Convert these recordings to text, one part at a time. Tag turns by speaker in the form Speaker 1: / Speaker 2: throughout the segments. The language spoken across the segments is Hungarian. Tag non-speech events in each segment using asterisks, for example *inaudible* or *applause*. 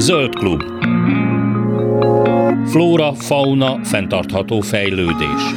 Speaker 1: Zöld klub. Flóra, fauna, fenntartható fejlődés.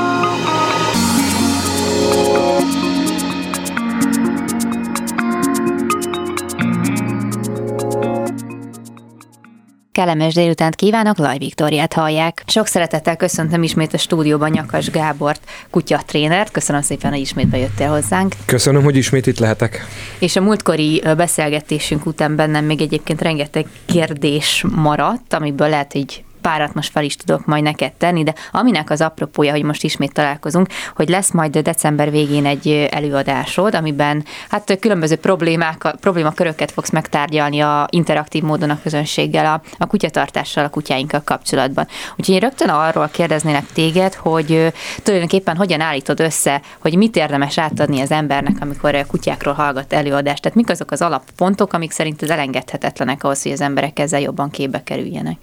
Speaker 2: Kellemes délutánt kívánok, Laj Viktoriát hallják. Sok szeretettel köszöntöm ismét a stúdióban Nyakas Gábort, kutyatrénert. Köszönöm szépen, hogy ismét bejöttél hozzánk.
Speaker 3: Köszönöm, hogy ismét itt lehetek.
Speaker 2: És a múltkori beszélgetésünk után bennem még egyébként rengeteg kérdés maradt, amiből lehet, hogy párat most fel is tudok majd neked tenni, de aminek az apropója, hogy most ismét találkozunk, hogy lesz majd december végén egy előadásod, amiben hát különböző problémák, problémaköröket fogsz megtárgyalni a interaktív módon a közönséggel, a, a kutyatartással, a kutyáinkkal kapcsolatban. Úgyhogy én rögtön arról kérdeznélek téged, hogy tulajdonképpen hogyan állítod össze, hogy mit érdemes átadni az embernek, amikor kutyákról hallgat előadást. Tehát mik azok az alappontok, amik szerint az elengedhetetlenek ahhoz, hogy az emberek ezzel jobban képbe kerüljenek?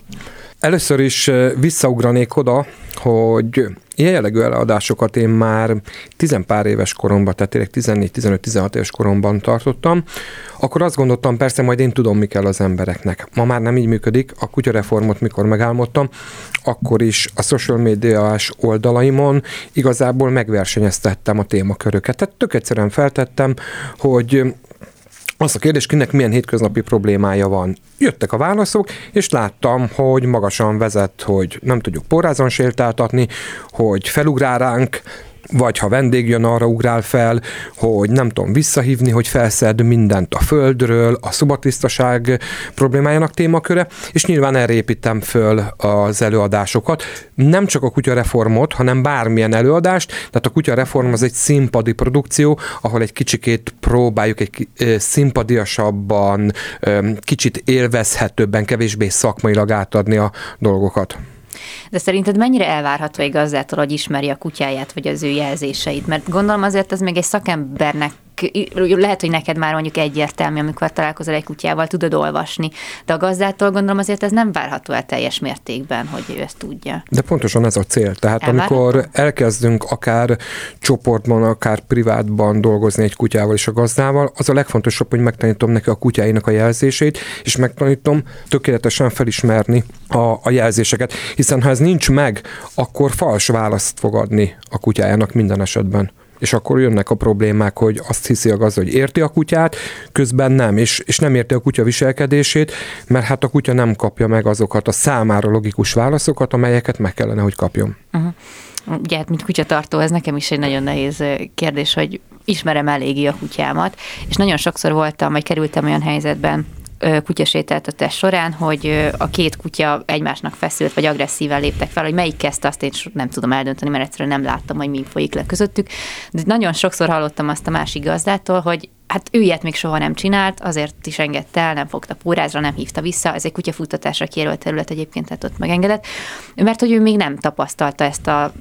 Speaker 3: Először is visszaugranék oda, hogy ilyen jellegű előadásokat én már tizenpár éves koromban, tehát tényleg 14-15-16 éves koromban tartottam, akkor azt gondoltam, persze majd én tudom, mi kell az embereknek. Ma már nem így működik. A kutyareformot, mikor megálmodtam, akkor is a social médiás oldalaimon igazából megversenyeztettem a témaköröket. Tehát tök egyszerűen feltettem, hogy azt a kérdés, kinek milyen hétköznapi problémája van. Jöttek a válaszok, és láttam, hogy magasan vezet, hogy nem tudjuk porrázon sétáltatni, hogy felugrál ránk, vagy ha vendég jön, arra ugrál fel, hogy nem tudom visszahívni, hogy felszed mindent a földről, a szobatisztaság problémájának témaköre, és nyilván erre építem föl az előadásokat. Nem csak a kutyareformot, hanem bármilyen előadást, tehát a kutyareform az egy színpadi produkció, ahol egy kicsikét próbáljuk egy szimpadiasabban, kicsit élvezhetőbben, kevésbé szakmailag átadni a dolgokat.
Speaker 2: De szerinted mennyire elvárható egy gazdától, hogy ismeri a kutyáját, vagy az ő jelzéseit? Mert gondolom azért ez még egy szakembernek lehet, hogy neked már mondjuk egyértelmű, amikor találkozol egy kutyával, tudod olvasni, de a gazdától gondolom azért ez nem várható el teljes mértékben, hogy ő ezt tudja.
Speaker 3: De pontosan ez a cél. Tehát Elvárható? amikor elkezdünk akár csoportban, akár privátban dolgozni egy kutyával és a gazdával, az a legfontosabb, hogy megtanítom neki a kutyáinak a jelzését, és megtanítom tökéletesen felismerni a, a jelzéseket, hiszen ha ez nincs meg, akkor fals választ fog adni a kutyájának minden esetben és akkor jönnek a problémák, hogy azt hiszi a gazda, hogy érti a kutyát, közben nem, és, és nem érti a kutya viselkedését, mert hát a kutya nem kapja meg azokat a számára logikus válaszokat, amelyeket meg kellene, hogy kapjon. Uh-huh.
Speaker 2: Ugye, hát, mint kutyatartó, ez nekem is egy nagyon nehéz kérdés, hogy ismerem eléggé a kutyámat, és nagyon sokszor voltam, vagy kerültem olyan helyzetben, kutyasétáltatás során, hogy a két kutya egymásnak feszült, vagy agresszíven léptek fel, hogy melyik kezdte, azt én nem tudom eldönteni, mert egyszerűen nem láttam, hogy mi folyik le közöttük. De nagyon sokszor hallottam azt a másik gazdától, hogy hát ő ilyet még soha nem csinált, azért is engedte el, nem fogta pórázra, nem hívta vissza, ez egy kutyafuttatásra kijelölt terület egyébként, tehát ott megengedett, mert hogy ő még nem tapasztalta ezt a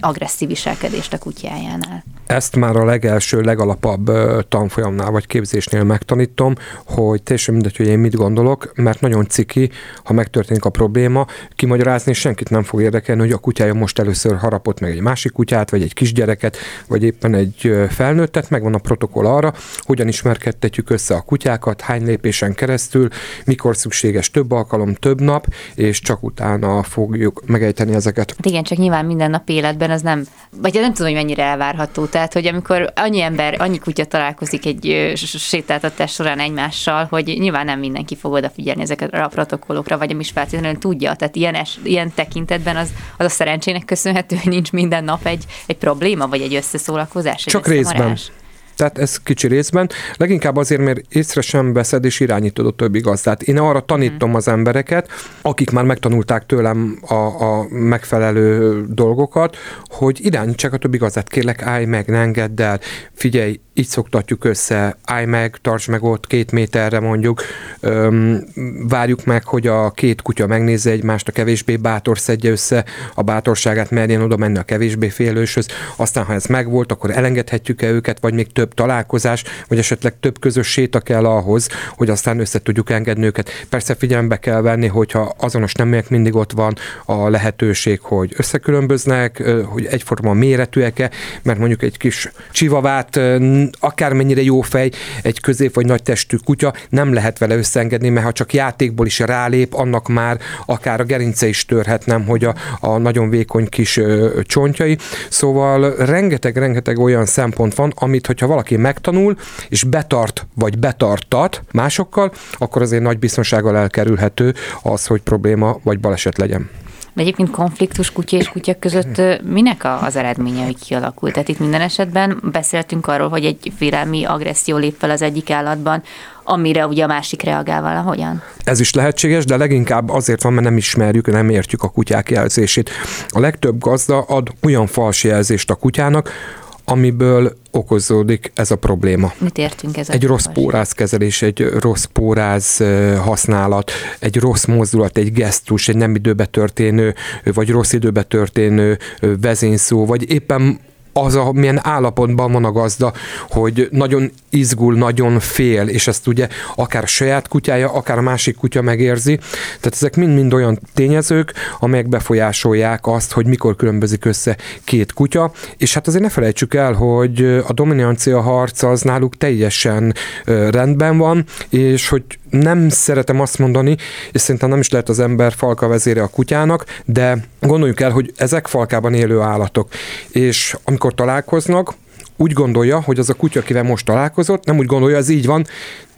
Speaker 2: agresszív viselkedést a kutyájánál.
Speaker 3: Ezt már a legelső, legalapabb tanfolyamnál vagy képzésnél megtanítom, hogy teljesen mindegy, hogy én mit gondolok, mert nagyon ciki, ha megtörténik a probléma, kimagyarázni senkit nem fog érdekelni, hogy a kutyája most először harapott meg egy másik kutyát, vagy egy kisgyereket, vagy éppen egy felnőttet, megvan a protokoll arra, hogyan ismerkedtetjük össze a kutyákat, hány lépésen keresztül, mikor szükséges több alkalom, több nap, és csak utána fogjuk megejteni ezeket.
Speaker 2: Hát igen, csak nyilván minden nap életben ez nem, vagy nem tudom, hogy mennyire elvárható. Tehát, hogy amikor annyi ember, annyi kutya találkozik egy sétáltatás során egymással, hogy nyilván nem mindenki fog odafigyelni ezeket a protokollokra, vagy is feltétlenül tudja. Tehát ilyen, es, ilyen tekintetben az, az a szerencsének köszönhető, hogy nincs minden nap egy, egy probléma, vagy egy összeszólakozás. Egy
Speaker 3: Csak részben. Tehát ez kicsi részben. Leginkább azért, mert észre sem veszed és irányítod a többi gazdát. Én arra tanítom az embereket, akik már megtanulták tőlem a, a megfelelő dolgokat, hogy irányítsák a többi gazdát. Kérlek, állj meg, ne engedd el, figyelj, így szoktatjuk össze, állj meg, tarts meg ott két méterre mondjuk, öm, várjuk meg, hogy a két kutya megnézze egymást, a kevésbé bátor szedje össze a bátorságát, merjen oda menni a kevésbé félőshöz, aztán ha ez megvolt, akkor elengedhetjük-e őket, vagy még több találkozás, vagy esetleg több közös séta kell ahhoz, hogy aztán össze tudjuk engedni őket. Persze figyelembe kell venni, hogyha azonos neműek mindig ott van a lehetőség, hogy összekülönböznek, hogy egyforma méretűek-e, mert mondjuk egy kis csivavát akármennyire jó fej, egy közép vagy nagy testű kutya, nem lehet vele összeengedni, mert ha csak játékból is rálép, annak már akár a gerince is törhet, nem, hogy a, a nagyon vékony kis ö, csontjai. Szóval rengeteg-rengeteg olyan szempont van, amit, hogyha valaki megtanul, és betart, vagy betartat másokkal, akkor azért nagy biztonsággal elkerülhető az, hogy probléma vagy baleset legyen.
Speaker 2: De egyébként konfliktus kutya és kutya között minek az eredménye, hogy kialakult? Tehát itt minden esetben beszéltünk arról, hogy egy félelmi agresszió lép fel az egyik állatban, amire ugye a másik reagál valahogyan.
Speaker 3: Ez is lehetséges, de leginkább azért van, mert nem ismerjük, nem értjük a kutyák jelzését. A legtöbb gazda ad olyan fals jelzést a kutyának, amiből okozódik ez a probléma.
Speaker 2: Mit értünk ez?
Speaker 3: Egy rossz pórázkezelés, egy rossz póráz használat, egy rossz mozdulat, egy gesztus, egy nem időbe történő, vagy rossz időbe történő vezényszó, vagy éppen az, a, milyen állapotban van a gazda, hogy nagyon izgul, nagyon fél, és ezt ugye akár a saját kutyája, akár a másik kutya megérzi. Tehát ezek mind-mind olyan tényezők, amelyek befolyásolják azt, hogy mikor különbözik össze két kutya, és hát azért ne felejtsük el, hogy a dominancia harc az náluk teljesen rendben van, és hogy nem szeretem azt mondani, és szerintem nem is lehet az ember falka vezére a kutyának, de gondoljuk el, hogy ezek falkában élő állatok, és amikor találkoznak, úgy gondolja, hogy az a kutya, akivel most találkozott, nem úgy gondolja, ez így van,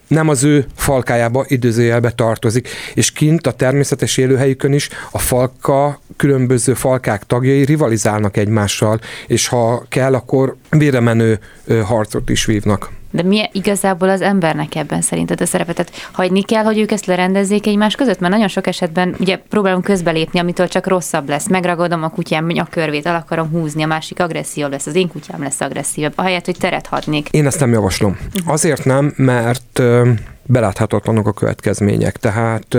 Speaker 3: nem az ő falkájába, időzőjelbe tartozik. És kint a természetes élőhelyükön is a falka, különböző falkák tagjai rivalizálnak egymással, és ha kell, akkor véremenő harcot is vívnak.
Speaker 2: De mi igazából az embernek ebben szerinted a szerepet? Tehát hagyni kell, hogy ők ezt lerendezzék egymás között? Mert nagyon sok esetben ugye próbálunk közbelépni, amitől csak rosszabb lesz. Megragadom a kutyám a körvét, el akarom húzni, a másik agresszió lesz, az én kutyám lesz agresszívabb, ahelyett, hogy teret hadnék.
Speaker 3: Én ezt nem javaslom. Uh-huh. Azért nem, mert beláthatatlanok a következmények. Tehát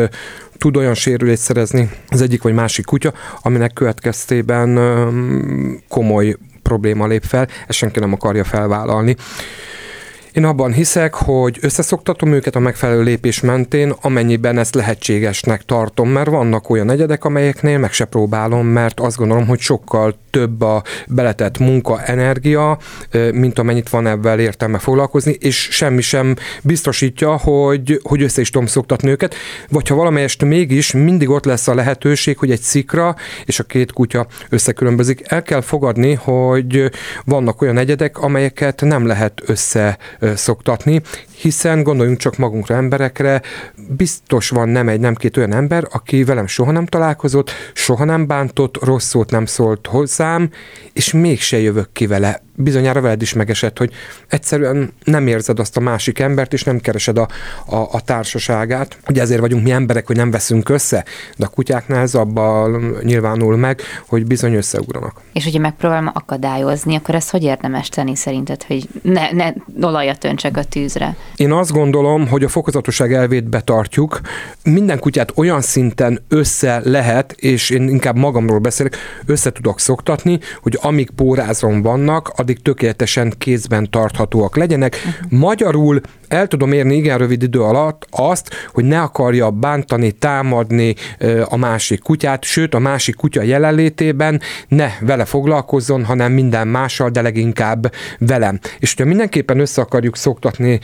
Speaker 3: tud olyan sérülést szerezni az egyik vagy másik kutya, aminek következtében komoly probléma lép fel, ezt senki nem akarja felvállalni. Én abban hiszek, hogy összeszoktatom őket a megfelelő lépés mentén, amennyiben ezt lehetségesnek tartom, mert vannak olyan egyedek, amelyeknél meg se próbálom, mert azt gondolom, hogy sokkal több a beletett munka, energia, mint amennyit van ebben értelme foglalkozni, és semmi sem biztosítja, hogy, hogy össze is tudom szoktatni őket, vagy ha valamelyest mégis mindig ott lesz a lehetőség, hogy egy szikra és a két kutya összekülönbözik. El kell fogadni, hogy vannak olyan egyedek, amelyeket nem lehet össze szoktatni, hiszen gondoljunk csak magunkra emberekre, biztos van nem egy, nem két olyan ember, aki velem soha nem találkozott, soha nem bántott, rossz szót nem szólt hozzám, és mégse jövök ki vele bizonyára veled is megesett, hogy egyszerűen nem érzed azt a másik embert, és nem keresed a, a, a társaságát. Ugye ezért vagyunk mi emberek, hogy nem veszünk össze, de a kutyáknál ez abban nyilvánul meg, hogy bizony összeugranak.
Speaker 2: És ugye megpróbálom akadályozni, akkor ezt hogy érdemes tenni szerinted, hogy ne, ne olajat öntsek a tűzre?
Speaker 3: Én azt gondolom, hogy a fokozatosság elvét betartjuk. Minden kutyát olyan szinten össze lehet, és én inkább magamról beszélek, össze tudok szoktatni, hogy amíg pórázon vannak, addig tökéletesen kézben tarthatóak legyenek. Uh-huh. Magyarul el tudom érni igen rövid idő alatt azt, hogy ne akarja bántani, támadni a másik kutyát, sőt a másik kutya jelenlétében ne vele foglalkozzon, hanem minden mással, de leginkább velem. És hogyha mindenképpen össze akarjuk szoktatni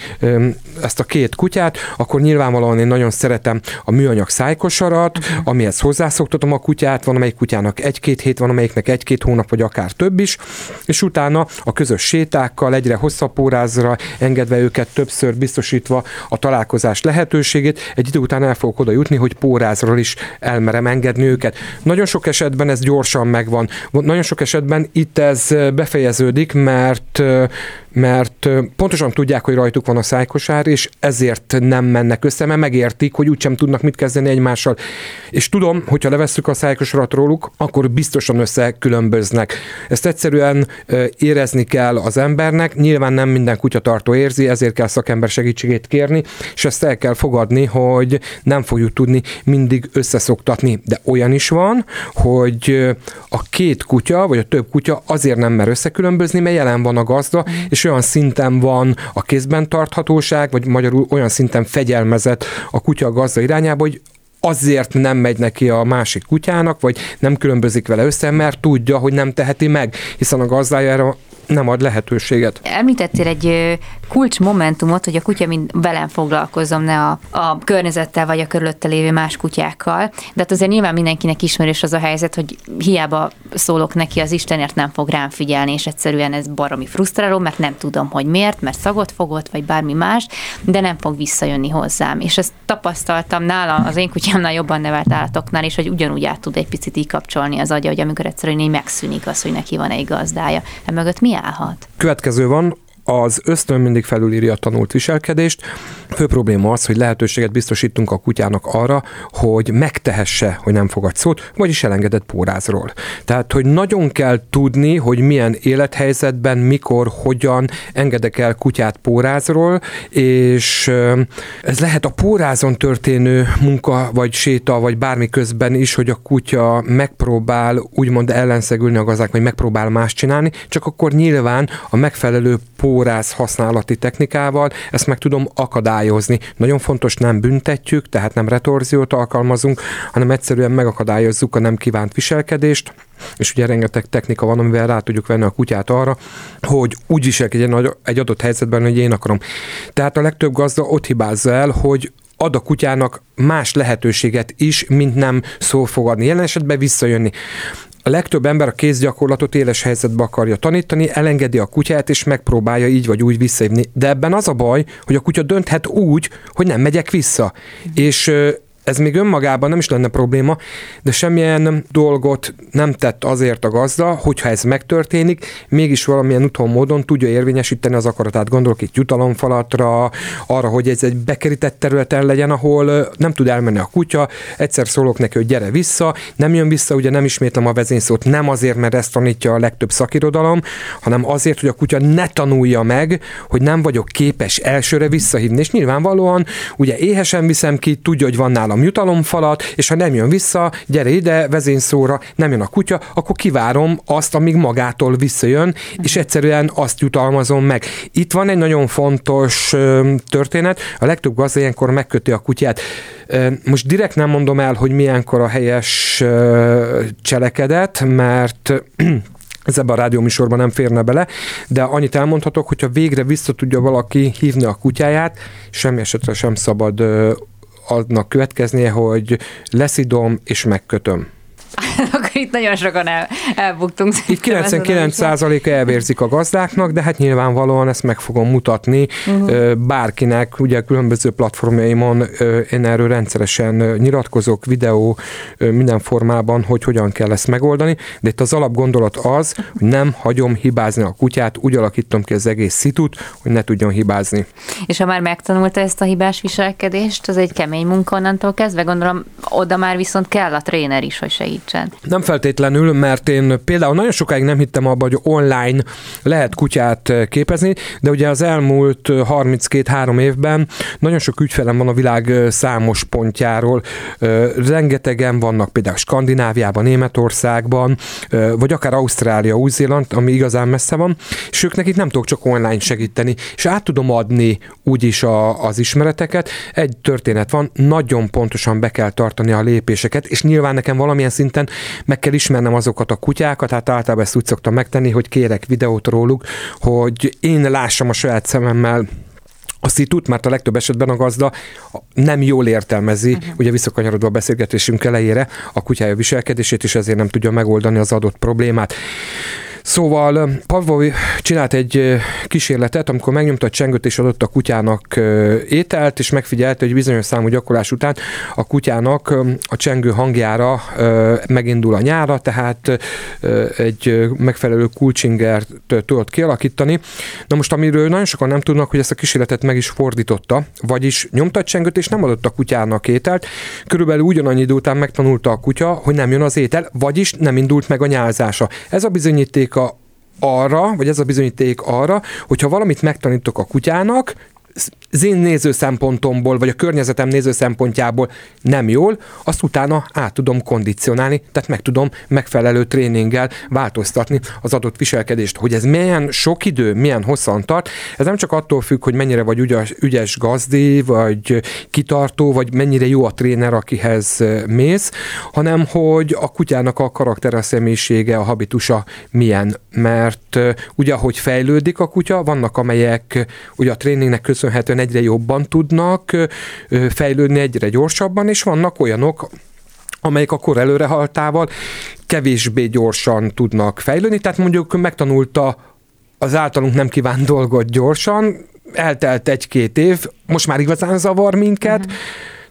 Speaker 3: ezt a két kutyát, akkor nyilvánvalóan én nagyon szeretem a műanyag szájkosarat, uh-huh. amihez hozzászoktatom a kutyát, van amelyik kutyának egy-két hét, van amelyiknek egy-két hónap, vagy akár több is, és utána a közös sétákkal egyre hosszabb órázra engedve őket többször biztosítva a találkozás lehetőségét, egy idő után el fogok oda jutni, hogy pórázról is elmerem engedni őket. Nagyon sok esetben ez gyorsan megvan. Nagyon sok esetben itt ez befejeződik, mert mert pontosan tudják, hogy rajtuk van a szájkosár, és ezért nem mennek össze, mert megértik, hogy úgysem tudnak mit kezdeni egymással. És tudom, hogyha levesszük a szájkosarat róluk, akkor biztosan összekülönböznek. Ezt egyszerűen érezni kell az embernek, nyilván nem minden kutyatartó érzi, ezért kell szakember segítségét kérni, és ezt el kell fogadni, hogy nem fogjuk tudni mindig összeszoktatni. De olyan is van, hogy a két kutya, vagy a több kutya azért nem mer összekülönbözni, mert jelen van a gazda, és olyan szinten van a kézben tarthatóság, vagy magyarul olyan szinten fegyelmezett a kutya a gazda irányába, hogy azért nem megy neki a másik kutyának, vagy nem különbözik vele össze, mert tudja, hogy nem teheti meg, hiszen a gazdája erre nem ad lehetőséget.
Speaker 2: Említettél egy kulcs momentumot, hogy a kutya mind velem foglalkozom, ne a, a környezettel vagy a körülötte lévő más kutyákkal. De hát azért nyilván mindenkinek ismerős az a helyzet, hogy hiába szólok neki, az Istenért nem fog rám figyelni, és egyszerűen ez baromi frusztráló, mert nem tudom, hogy miért, mert szagot fogott, vagy bármi más, de nem fog visszajönni hozzám. És ezt tapasztaltam nála, az én kutyámnál jobban nevelt állatoknál, és hogy ugyanúgy át tud egy picit így kapcsolni az agya, hogy amikor egyszerűen így megszűnik az, hogy neki van egy gazdája. Emögött mi állhat?
Speaker 3: Következő van, az ösztön mindig felülírja a tanult viselkedést. Fő probléma az, hogy lehetőséget biztosítunk a kutyának arra, hogy megtehesse, hogy nem fogad szót, vagyis elengedett pórázról. Tehát, hogy nagyon kell tudni, hogy milyen élethelyzetben, mikor, hogyan engedek el kutyát pórázról, és ez lehet a pórázon történő munka, vagy séta, vagy bármi közben is, hogy a kutya megpróbál úgymond ellenszegülni a gazdák, vagy megpróbál más csinálni, csak akkor nyilván a megfelelő póráz pórász használati technikával ezt meg tudom akadályozni. Nagyon fontos, nem büntetjük, tehát nem retorziót alkalmazunk, hanem egyszerűen megakadályozzuk a nem kívánt viselkedést, és ugye rengeteg technika van, amivel rá tudjuk venni a kutyát arra, hogy úgy viselkedjen egy adott helyzetben, hogy én akarom. Tehát a legtöbb gazda ott hibázza el, hogy ad a kutyának más lehetőséget is, mint nem szó fogadni. Jelen esetben visszajönni a legtöbb ember a kézgyakorlatot éles helyzetbe akarja tanítani, elengedi a kutyát, és megpróbálja így vagy úgy visszahívni. De ebben az a baj, hogy a kutya dönthet úgy, hogy nem megyek vissza. És ez még önmagában nem is lenne probléma, de semmilyen dolgot nem tett azért a gazda, hogyha ez megtörténik, mégis valamilyen úton módon tudja érvényesíteni az akaratát. Gondolok itt jutalomfalatra, arra, hogy ez egy bekerített területen legyen, ahol nem tud elmenni a kutya, egyszer szólok neki, hogy gyere vissza, nem jön vissza, ugye nem ismétlem a vezényszót, nem azért, mert ezt tanítja a legtöbb szakirodalom, hanem azért, hogy a kutya ne tanulja meg, hogy nem vagyok képes elsőre visszahívni. És nyilvánvalóan ugye éhesen viszem ki, tudja, hogy van nála nálam jutalomfalat, és ha nem jön vissza, gyere ide, vezényszóra, nem jön a kutya, akkor kivárom azt, amíg magától visszajön, és egyszerűen azt jutalmazom meg. Itt van egy nagyon fontos történet, a legtöbb gazda ilyenkor megköti a kutyát. Most direkt nem mondom el, hogy milyenkor a helyes cselekedet, mert *clears throat* ez ebben a rádióműsorban nem férne bele, de annyit elmondhatok, hogyha végre vissza tudja valaki hívni a kutyáját, semmi esetre sem szabad adnak következnie, hogy leszidom és megkötöm. *laughs*
Speaker 2: Akkor itt nagyon sokan el, elbuktunk.
Speaker 3: Itt 99% elvérzik a gazdáknak, de hát nyilvánvalóan ezt meg fogom mutatni uh-huh. bárkinek, ugye különböző platformjaimon én erről rendszeresen nyilatkozok, videó minden formában, hogy hogyan kell ezt megoldani, de itt az alapgondolat az, hogy nem hagyom hibázni a kutyát, úgy alakítom ki az egész szitut, hogy ne tudjon hibázni.
Speaker 2: És ha már megtanulta ezt a hibás viselkedést, az egy kemény munka onnantól kezdve, gondolom oda már viszont kell a tréner is, hogy segítsen.
Speaker 3: Nem feltétlenül, mert én például nagyon sokáig nem hittem abba, hogy online lehet kutyát képezni, de ugye az elmúlt 32-3 évben nagyon sok ügyfelem van a világ számos pontjáról. Rengetegen vannak például Skandináviában, Németországban, vagy akár Ausztrália, Új-Zéland, ami igazán messze van, és ők nekik nem tudok csak online segíteni, és át tudom adni úgyis a, az ismereteket. Egy történet van, nagyon pontosan be kell tartani a lépéseket, és nyilván nekem valamilyen szinten meg kell ismernem azokat a kutyákat, hát általában ezt úgy szoktam megtenni, hogy kérek videót róluk, hogy én lássam a saját szememmel a szitut, mert a legtöbb esetben a gazda nem jól értelmezi, uh-huh. ugye visszakanyarodva a beszélgetésünk elejére, a kutyája viselkedését, és ezért nem tudja megoldani az adott problémát. Szóval Pavlov csinált egy kísérletet, amikor megnyomta a csengőt és adott a kutyának ételt, és megfigyelte, hogy bizonyos számú gyakorlás után a kutyának a csengő hangjára megindul a nyára, tehát egy megfelelő kulcsingert tudott kialakítani. Na most, amiről nagyon sokan nem tudnak, hogy ezt a kísérletet meg is fordította, vagyis nyomta a csengőt és nem adott a kutyának ételt. Körülbelül ugyanannyi idő után megtanulta a kutya, hogy nem jön az étel, vagyis nem indult meg a nyálzása. Ez a bizonyíték arra, vagy ez a bizonyíték arra, hogyha valamit megtanítok a kutyának, az én néző vagy a környezetem néző szempontjából nem jól, azt utána át tudom kondicionálni, tehát meg tudom megfelelő tréninggel változtatni az adott viselkedést. Hogy ez milyen sok idő, milyen hosszan tart, ez nem csak attól függ, hogy mennyire vagy ügyes, ügyes gazdi, vagy kitartó, vagy mennyire jó a tréner, akihez mész, hanem hogy a kutyának a karakter, a személyisége, a habitusa milyen. Mert ugye, ahogy fejlődik a kutya, vannak amelyek ugye a tréningnek köszönhetően egyre jobban tudnak fejlődni, egyre gyorsabban, és vannak olyanok, amelyik a kor előrehaltával kevésbé gyorsan tudnak fejlődni, tehát mondjuk megtanulta az általunk nem kívánt dolgot gyorsan, eltelt egy-két év, most már igazán zavar minket, uh-huh.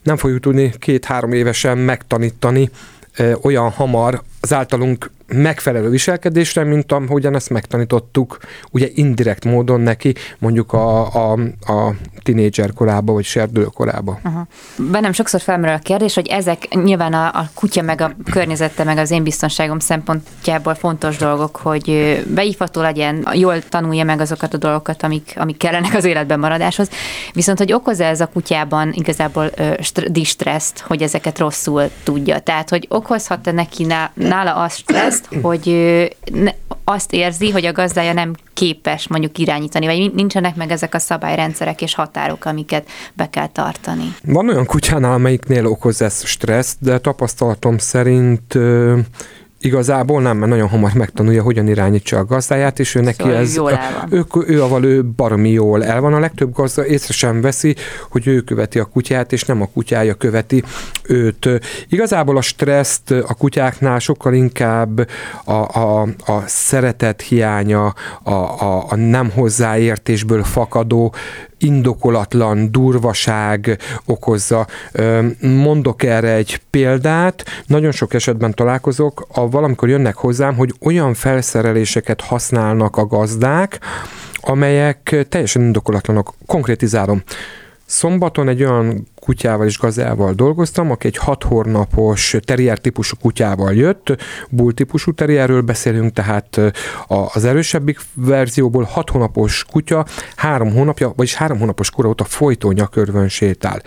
Speaker 3: nem fogjuk tudni két-három évesen megtanítani ö, olyan hamar az általunk megfelelő viselkedésre, mint ahogyan ezt megtanítottuk ugye indirekt módon neki, mondjuk a, a, a tinédzser korába, vagy serdülő korába.
Speaker 2: Uh-huh. Bennem sokszor felmerül a kérdés, hogy ezek nyilván a, a kutya, meg a környezete, meg az én biztonságom szempontjából fontos dolgok, hogy beívható legyen, jól tanulja meg azokat a dolgokat, amik, amik kellenek az életben maradáshoz. Viszont, hogy okoz ez a kutyában igazából uh, distresszt, hogy ezeket rosszul tudja. Tehát, hogy okozhat-e neki nála azt stressz, *coughs* hogy azt érzi, hogy a gazdája nem képes mondjuk irányítani, vagy nincsenek meg ezek a szabályrendszerek és határok, amiket be kell tartani.
Speaker 3: Van olyan kutyánál, amelyiknél okoz ez stresszt, de tapasztalatom szerint igazából nem, mert nagyon hamar megtanulja, hogyan irányítsa a gazdáját, és ő neki szóval ez,
Speaker 2: jól
Speaker 3: ő, ő, aval ő baromi jól el van. A legtöbb gazda észre sem veszi, hogy ő követi a kutyát, és nem a kutyája követi őt. Igazából a stresszt a kutyáknál sokkal inkább a, a, a szeretet hiánya, a, a, a nem hozzáértésből fakadó indokolatlan durvaság okozza. Mondok erre egy példát, nagyon sok esetben találkozok, a valamikor jönnek hozzám, hogy olyan felszereléseket használnak a gazdák, amelyek teljesen indokolatlanok. Konkrétizálom. Szombaton egy olyan kutyával és gazdával dolgoztam, aki egy hat hónapos terrier típusú kutyával jött, bull típusú terrierről beszélünk, tehát az erősebbik verzióból hat hónapos kutya, három hónapja, vagyis három hónapos kora óta folytó nyakörvön sétál.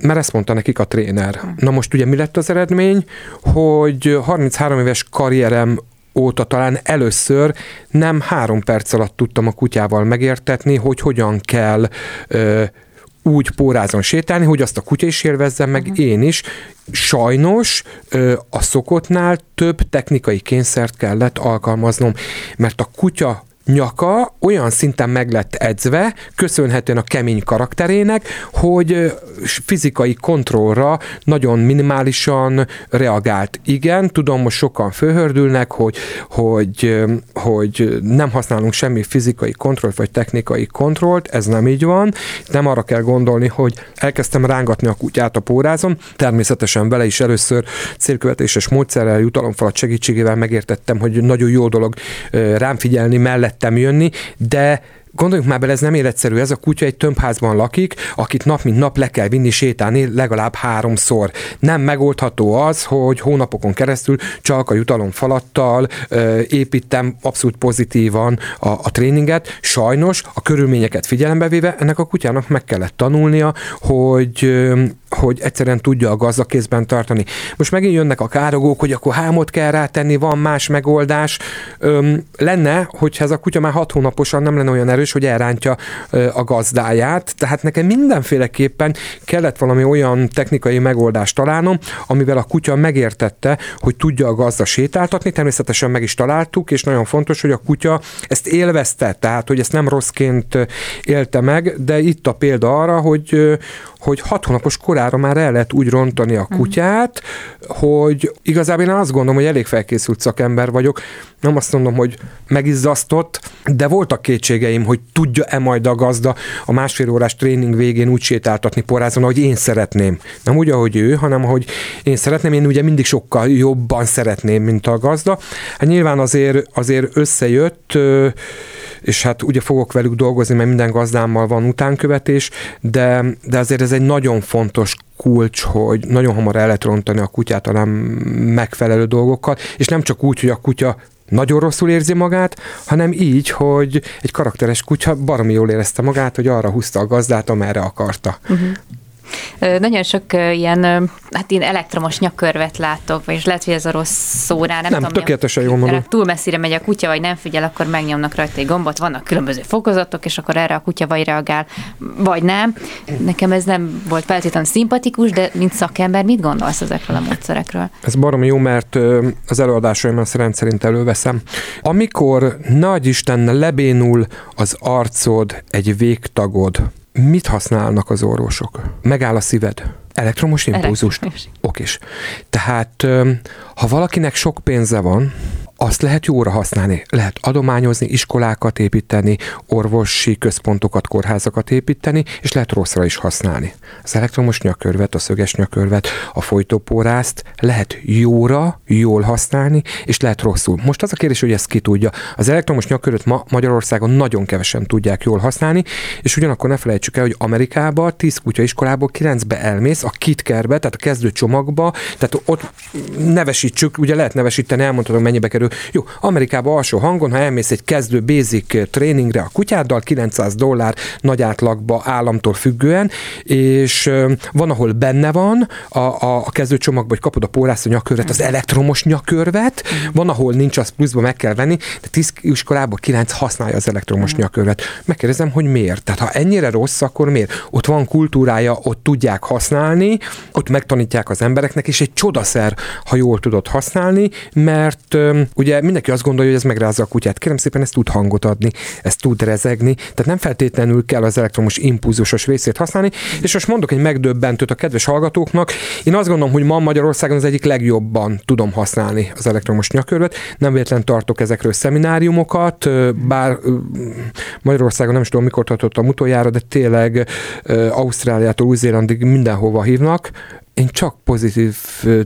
Speaker 3: Mert ezt mondta nekik a tréner. Na most ugye mi lett az eredmény, hogy 33 éves karrierem óta talán először nem három perc alatt tudtam a kutyával megértetni, hogy hogyan kell ö, úgy pórázon sétálni, hogy azt a kutya is élvezzen, meg uh-huh. én is. Sajnos a szokottnál több technikai kényszert kellett alkalmaznom, mert a kutya nyaka olyan szinten meg lett edzve, köszönhetően a kemény karakterének, hogy fizikai kontrollra nagyon minimálisan reagált. Igen, tudom, most sokan fölhördülnek, hogy, hogy, hogy nem használunk semmi fizikai kontrollt vagy technikai kontrollt, ez nem így van. Nem arra kell gondolni, hogy elkezdtem rángatni a kutyát a pórázon, természetesen vele is először célkövetéses módszerrel, jutalomfalat segítségével megértettem, hogy nagyon jó dolog rám figyelni mellett szerettem jönni, de Gondoljunk már bele, ez nem életszerű, ez a kutya egy tömbházban lakik, akit nap mint nap le kell vinni sétálni legalább háromszor. Nem megoldható az, hogy hónapokon keresztül csak a jutalomfalattal építem abszolút pozitívan a, a tréninget. Sajnos a körülményeket figyelembe véve ennek a kutyának meg kellett tanulnia, hogy hogy egyszerűen tudja a gazda kézben tartani. Most megint jönnek a károgók, hogy akkor hámot kell rátenni, van más megoldás. Öm, lenne, hogyha ez a kutya már hat hónaposan nem lenne olyan erős, hogy elrántja ö, a gazdáját, tehát nekem mindenféleképpen kellett valami olyan technikai megoldást találnom, amivel a kutya megértette, hogy tudja a gazda sétáltatni, természetesen meg is találtuk, és nagyon fontos, hogy a kutya ezt élvezte, tehát hogy ezt nem rosszként élte meg, de itt a példa arra, hogy, hogy hat hónapos korára már el lehet úgy rontani a mhm. kutyát, hogy igazából én azt gondolom, hogy elég felkészült szakember vagyok. Nem azt mondom, hogy megizzasztott, de voltak kétségeim, hogy tudja-e majd a gazda a másfél órás tréning végén úgy sétáltatni porázon, ahogy én szeretném. Nem úgy, ahogy ő, hanem ahogy én szeretném. Én ugye mindig sokkal jobban szeretném, mint a gazda. Hát nyilván azért, azért összejött, és hát ugye fogok velük dolgozni, mert minden gazdámmal van utánkövetés, de, de azért ez egy nagyon fontos kulcs, hogy nagyon hamar el lehet rontani a kutyát a nem megfelelő dolgokkal, és nem csak úgy, hogy a kutya nagyon rosszul érzi magát, hanem így, hogy egy karakteres kutya baromi jól érezte magát, hogy arra húzta a gazdát, amerre akarta. Uh-huh.
Speaker 2: Nagyon sok ilyen, hát én elektromos nyakörvet látok, és lehet, hogy ez a rossz szó rá,
Speaker 3: nem, nem tudom. tökéletesen jól mondom.
Speaker 2: Túl messzire megy a kutya, vagy nem figyel, akkor megnyomnak rajta egy gombot, vannak különböző fokozatok, és akkor erre a kutya vagy reagál, vagy nem. Nekem ez nem volt feltétlenül szimpatikus, de mint szakember mit gondolsz ezekről a módszerekről?
Speaker 3: Ez baromi jó, mert az előadásaimban rendszerint előveszem. Amikor nagy Isten lebénul az arcod, egy végtagod, Mit használnak az orvosok? Megáll a szíved. Elektromos impulzust? Okés. Tehát, ha valakinek sok pénze van, azt lehet jóra használni. Lehet adományozni, iskolákat építeni, orvosi központokat, kórházakat építeni, és lehet rosszra is használni. Az elektromos nyakörvet, a szöges nyakörvet, a folytópórázt lehet jóra, jól használni, és lehet rosszul. Most az a kérdés, hogy ezt ki tudja. Az elektromos nyakörvet ma Magyarországon nagyon kevesen tudják jól használni, és ugyanakkor ne felejtsük el, hogy Amerikában 10 kutya iskolából 9-be elmész, a kitkerbe, tehát a kezdő csomagba, tehát ott nevesítsük, ugye lehet nevesíteni, elmondhatom, mennyibe kerül jó, Amerikában alsó hangon, ha elmész egy kezdő basic tréningre a kutyáddal, 900 dollár nagy átlagba államtól függően, és van, ahol benne van a, a, a kezdőcsomagban, hogy kapod a pórász a nyakörvet, az elektromos nyakörvet, van, ahol nincs, az pluszban meg kell venni, de 10 iskolában 9 használja az elektromos nyakörvet. Megkérdezem, hogy miért? Tehát ha ennyire rossz, akkor miért? Ott van kultúrája, ott tudják használni, ott megtanítják az embereknek, és egy csodaszer, ha jól tudod használni, mert ugye mindenki azt gondolja, hogy ez megrázza a kutyát. Kérem szépen, ez tud hangot adni, ez tud rezegni, tehát nem feltétlenül kell az elektromos impulzusos részét használni. És most mondok egy megdöbbentőt a kedves hallgatóknak. Én azt gondolom, hogy ma Magyarországon az egyik legjobban tudom használni az elektromos nyakörvet. Nem véletlen tartok ezekről szemináriumokat, bár Magyarországon nem is tudom, mikor tartottam utoljára, de tényleg Ausztráliától Új-Zélandig mindenhova hívnak én csak pozitív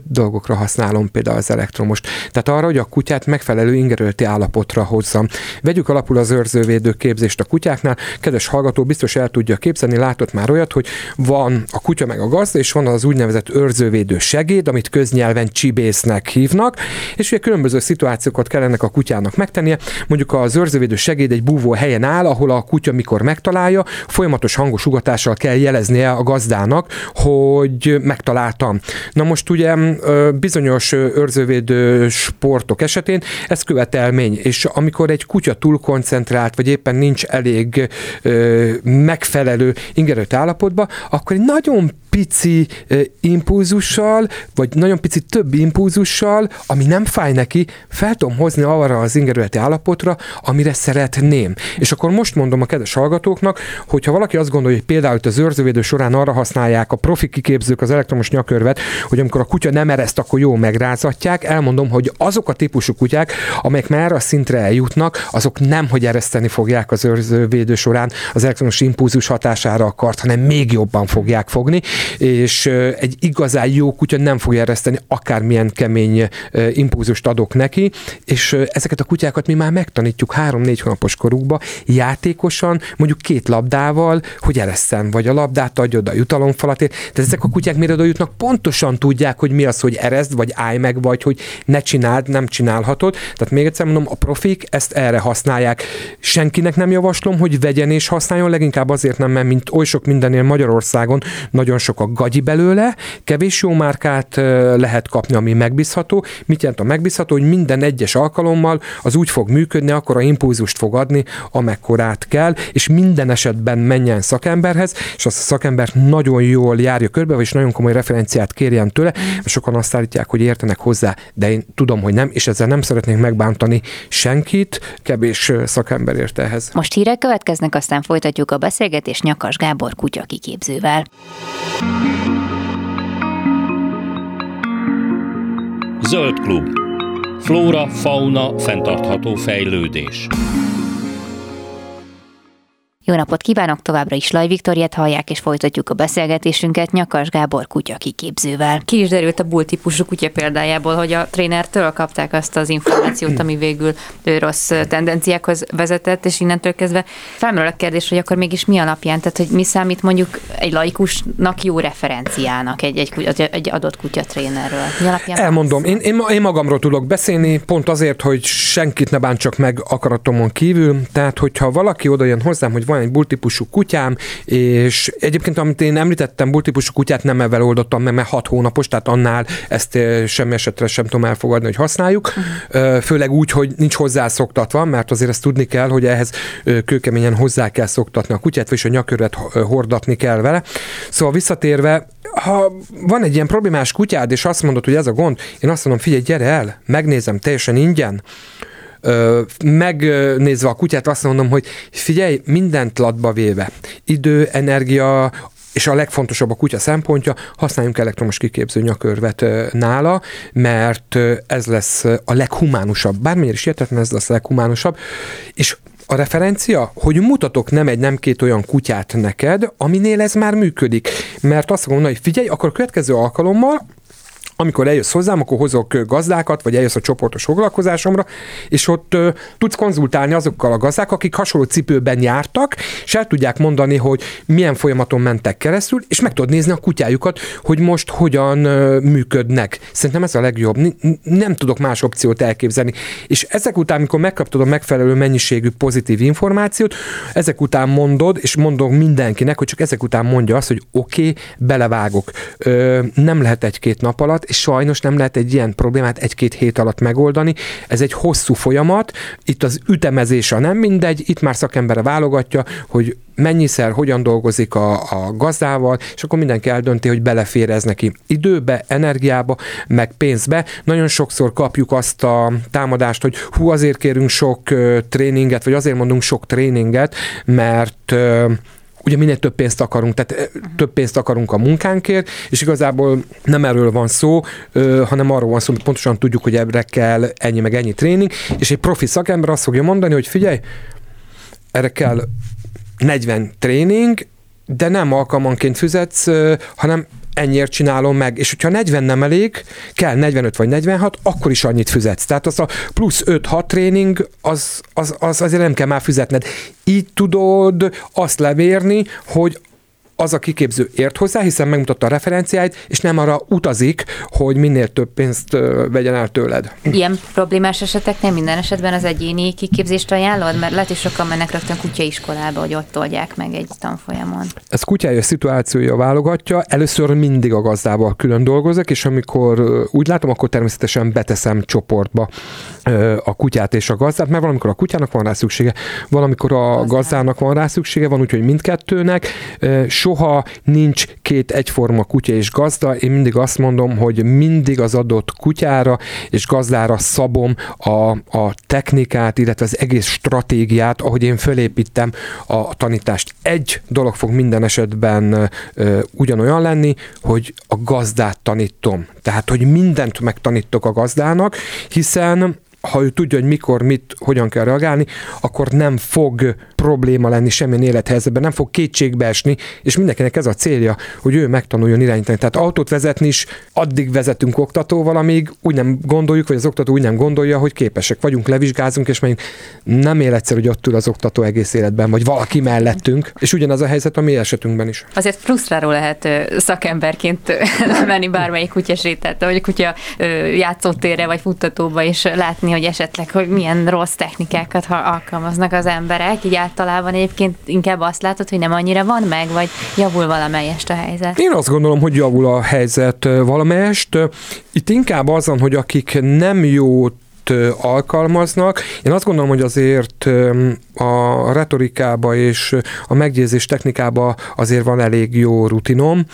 Speaker 3: dolgokra használom például az elektromost. Tehát arra, hogy a kutyát megfelelő ingerölti állapotra hozzam. Vegyük alapul az őrzővédő képzést a kutyáknál. Kedves hallgató biztos el tudja képzelni, látott már olyat, hogy van a kutya meg a gazda, és van az úgynevezett őrzővédő segéd, amit köznyelven csibésznek hívnak, és ugye különböző szituációkat kell ennek a kutyának megtennie. Mondjuk az őrzővédő segéd egy búvó helyen áll, ahol a kutya mikor megtalálja, folyamatos hangos ugatással kell jeleznie a gazdának, hogy megtalálja találtam. Na most ugye bizonyos őrzővédő sportok esetén ez követelmény, és amikor egy kutya túl koncentrált, vagy éppen nincs elég megfelelő ingerőt állapotban, akkor egy nagyon pici impulzussal, vagy nagyon pici több impulzussal, ami nem fáj neki, fel tudom hozni arra az ingerületi állapotra, amire szeretném. És akkor most mondom a kedves hallgatóknak, hogy ha valaki azt gondolja, hogy például az őrzővédő során arra használják a profi kiképzők az elektromos nyakörvet, hogy amikor a kutya nem ereszt, akkor jó megrázatják, elmondom, hogy azok a típusú kutyák, amelyek már a szintre eljutnak, azok nem, hogy ereszteni fogják az őrzővédő során az elektromos impulzus hatására akart, hanem még jobban fogják fogni, és egy igazán jó kutya nem fogja ereszteni, akármilyen kemény impulzust adok neki, és ezeket a kutyákat mi már megtanítjuk három-négy hónapos korukba, játékosan, mondjuk két labdával, hogy eresszen, vagy a labdát oda a jutalomfalatért. Tehát ezek a kutyák mire oda jutnak, pontosan tudják, hogy mi az, hogy erezd, vagy állj meg, vagy hogy ne csináld, nem csinálhatod. Tehát még egyszer mondom, a profik ezt erre használják. Senkinek nem javaslom, hogy vegyen és használjon, leginkább azért nem, mert mint oly sok mindennél Magyarországon nagyon sok a gagyi belőle, kevés jó márkát lehet kapni, ami megbízható. Mit jelent a megbízható, hogy minden egyes alkalommal az úgy fog működni, akkor a impulzust fog adni, amekkorát kell, és minden esetben menjen szakemberhez, és az a szakember nagyon jól járja körbe, és nagyon komoly referenciát kérjen tőle, mert sokan azt állítják, hogy értenek hozzá, de én tudom, hogy nem, és ezzel nem szeretnék megbántani senkit, kevés szakember érte ehhez.
Speaker 2: Most hírek következnek, aztán folytatjuk a beszélgetést Nyakas Gábor kutya kiképzővel.
Speaker 1: Zöld klub. Flóra, fauna, fenntartható fejlődés.
Speaker 2: Jó napot kívánok, továbbra is Laj Viktoriát hallják, és folytatjuk a beszélgetésünket Nyakas Gábor kutya kiképzővel. Ki is derült a bull típusú kutya példájából, hogy a trénertől kapták azt az információt, ami végül rossz tendenciákhoz vezetett, és innentől kezdve felmerül a kérdés, hogy akkor mégis mi alapján, tehát hogy mi számít mondjuk egy laikusnak jó referenciának egy, egy, egy adott kutya trénerről? Mi
Speaker 3: alapján Elmondom, én, én, én magamról tudok beszélni, pont azért, hogy senkit ne bántsak meg akaratomon kívül, tehát hogyha valaki oda jön hozzám, hogy van van egy bultípusú kutyám, és egyébként, amit én említettem, bultípusú kutyát nem ebben oldottam meg, mert hat hónapos, tehát annál ezt semmi esetre sem tudom elfogadni, hogy használjuk. Főleg úgy, hogy nincs hozzászoktatva, mert azért ezt tudni kell, hogy ehhez kőkeményen hozzá kell szoktatni a kutyát, és a nyakörvet hordatni kell vele. Szóval visszatérve, ha van egy ilyen problémás kutyád, és azt mondod, hogy ez a gond, én azt mondom, figyelj, gyere el, megnézem teljesen ingyen, megnézve a kutyát azt mondom, hogy figyelj, mindent latba véve. Idő, energia, és a legfontosabb a kutya szempontja, használjunk elektromos kiképző nyakörvet nála, mert ez lesz a leghumánusabb. Bármilyen is értetlen, ez lesz a leghumánusabb. És a referencia, hogy mutatok nem egy, nem két olyan kutyát neked, aminél ez már működik. Mert azt mondom, hogy figyelj, akkor a következő alkalommal amikor eljössz hozzám, akkor hozok gazdákat, vagy eljössz a csoportos foglalkozásomra, és ott uh, tudsz konzultálni azokkal a gazdák, akik hasonló cipőben jártak, és el tudják mondani, hogy milyen folyamaton mentek keresztül, és meg tudod nézni a kutyájukat, hogy most hogyan uh, működnek. Szerintem ez a legjobb. N- nem tudok más opciót elképzelni. És ezek után, amikor megkaptad a megfelelő mennyiségű pozitív információt, ezek után mondod, és mondok mindenkinek, hogy csak ezek után mondja azt, hogy oké, okay, belevágok. Ö, nem lehet egy-két nap alatt, és sajnos nem lehet egy ilyen problémát egy-két hét alatt megoldani. Ez egy hosszú folyamat, itt az ütemezés a nem mindegy, itt már szakembere válogatja, hogy mennyiszer, hogyan dolgozik a, a gazdával, és akkor mindenki eldönti, hogy belefér ez neki időbe, energiába, meg pénzbe. Nagyon sokszor kapjuk azt a támadást, hogy hú, azért kérünk sok tréninget, vagy azért mondunk sok tréninget, mert ugye minél több pénzt akarunk, tehát több pénzt akarunk a munkánkért, és igazából nem erről van szó, hanem arról van szó, hogy pontosan tudjuk, hogy ebbre kell ennyi meg ennyi tréning, és egy profi szakember azt fogja mondani, hogy figyelj, erre kell 40 tréning, de nem alkalmanként fizetsz, hanem ennyiért csinálom meg, és hogyha 40 nem elég, kell 45 vagy 46, akkor is annyit fizetsz. Tehát az a plusz 5-6 tréning, az, az, az azért nem kell már fizetned. Így tudod azt levérni, hogy az a kiképző ért hozzá, hiszen megmutatta a referenciáit, és nem arra utazik, hogy minél több pénzt vegyen el tőled.
Speaker 2: Ilyen problémás eseteknél minden esetben az egyéni kiképzést ajánlod, mert lehet, hogy sokan mennek rögtön kutyaiskolába, hogy ott oldják meg egy tanfolyamon.
Speaker 3: Ez kutyája szituációja válogatja. Először mindig a gazdával külön dolgozok, és amikor úgy látom, akkor természetesen beteszem csoportba a kutyát és a gazdát, mert valamikor a kutyának van rá szüksége, valamikor a gazdának van rá szüksége, van úgyhogy mindkettőnek. Soha nincs két egyforma kutya és gazda, én mindig azt mondom, hogy mindig az adott kutyára és gazdára szabom a, a technikát, illetve az egész stratégiát, ahogy én fölépítem a tanítást. Egy dolog fog minden esetben ugyanolyan lenni, hogy a gazdát tanítom. Tehát, hogy mindent megtanítok a gazdának, hiszen ha ő tudja, hogy mikor, mit, hogyan kell reagálni, akkor nem fog probléma lenni semmilyen élethelyzetben, nem fog kétségbe esni, és mindenkinek ez a célja, hogy ő megtanuljon irányítani. Tehát autót vezetni is addig vezetünk oktatóval, amíg úgy nem gondoljuk, vagy az oktató úgy nem gondolja, hogy képesek vagyunk, levizsgázunk, és mondjuk nem él egyszer, hogy ott ül az oktató egész életben, vagy valaki mellettünk, és ugyanaz a helyzet a mi esetünkben is.
Speaker 2: Azért frusztráló lehet szakemberként *laughs* menni bármelyik kutyasétát, vagy kutya játszótérre, vagy futtatóba, és látni, hogy esetleg, hogy milyen rossz technikákat alkalmaznak az emberek, így általában egyébként inkább azt látod, hogy nem annyira van meg, vagy javul valamelyest a helyzet?
Speaker 3: Én azt gondolom, hogy javul a helyzet valamelyest. Itt inkább azon, hogy akik nem jó alkalmaznak. Én azt gondolom, hogy azért a retorikába és a meggyőzés technikába azért van elég jó rutinom,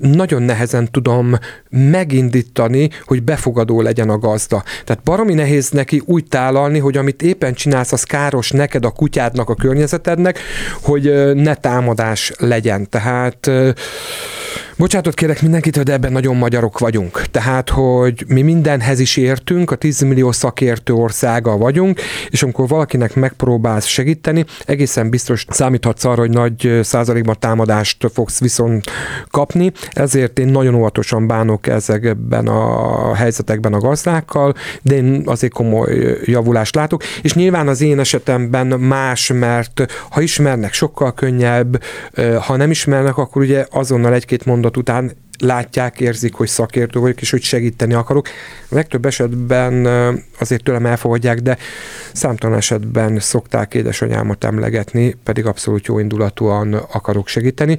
Speaker 3: nagyon nehezen tudom megindítani, hogy befogadó legyen a gazda. Tehát baromi nehéz neki úgy tálalni, hogy amit éppen csinálsz, az káros neked, a kutyádnak, a környezetednek, hogy ne támadás legyen. Tehát Bocsátot kérek mindenkit, de ebben nagyon magyarok vagyunk. Tehát, hogy mi mindenhez is értünk, a 10 millió szakértő országa vagyunk, és amikor valakinek megpróbálsz segíteni, egészen biztos számíthatsz arra, hogy nagy százalékban támadást fogsz viszont kapni, ezért én nagyon óvatosan bánok ezekben a helyzetekben a gazdákkal, de én azért komoly javulást látok, és nyilván az én esetemben más, mert ha ismernek, sokkal könnyebb, ha nem ismernek, akkor ugye azonnal egy-két mondat után látják, érzik, hogy szakértő vagyok, és hogy segíteni akarok. A legtöbb esetben azért tőlem elfogadják, de számtalan esetben szokták édesanyámat emlegetni, pedig abszolút jó indulatúan akarok segíteni.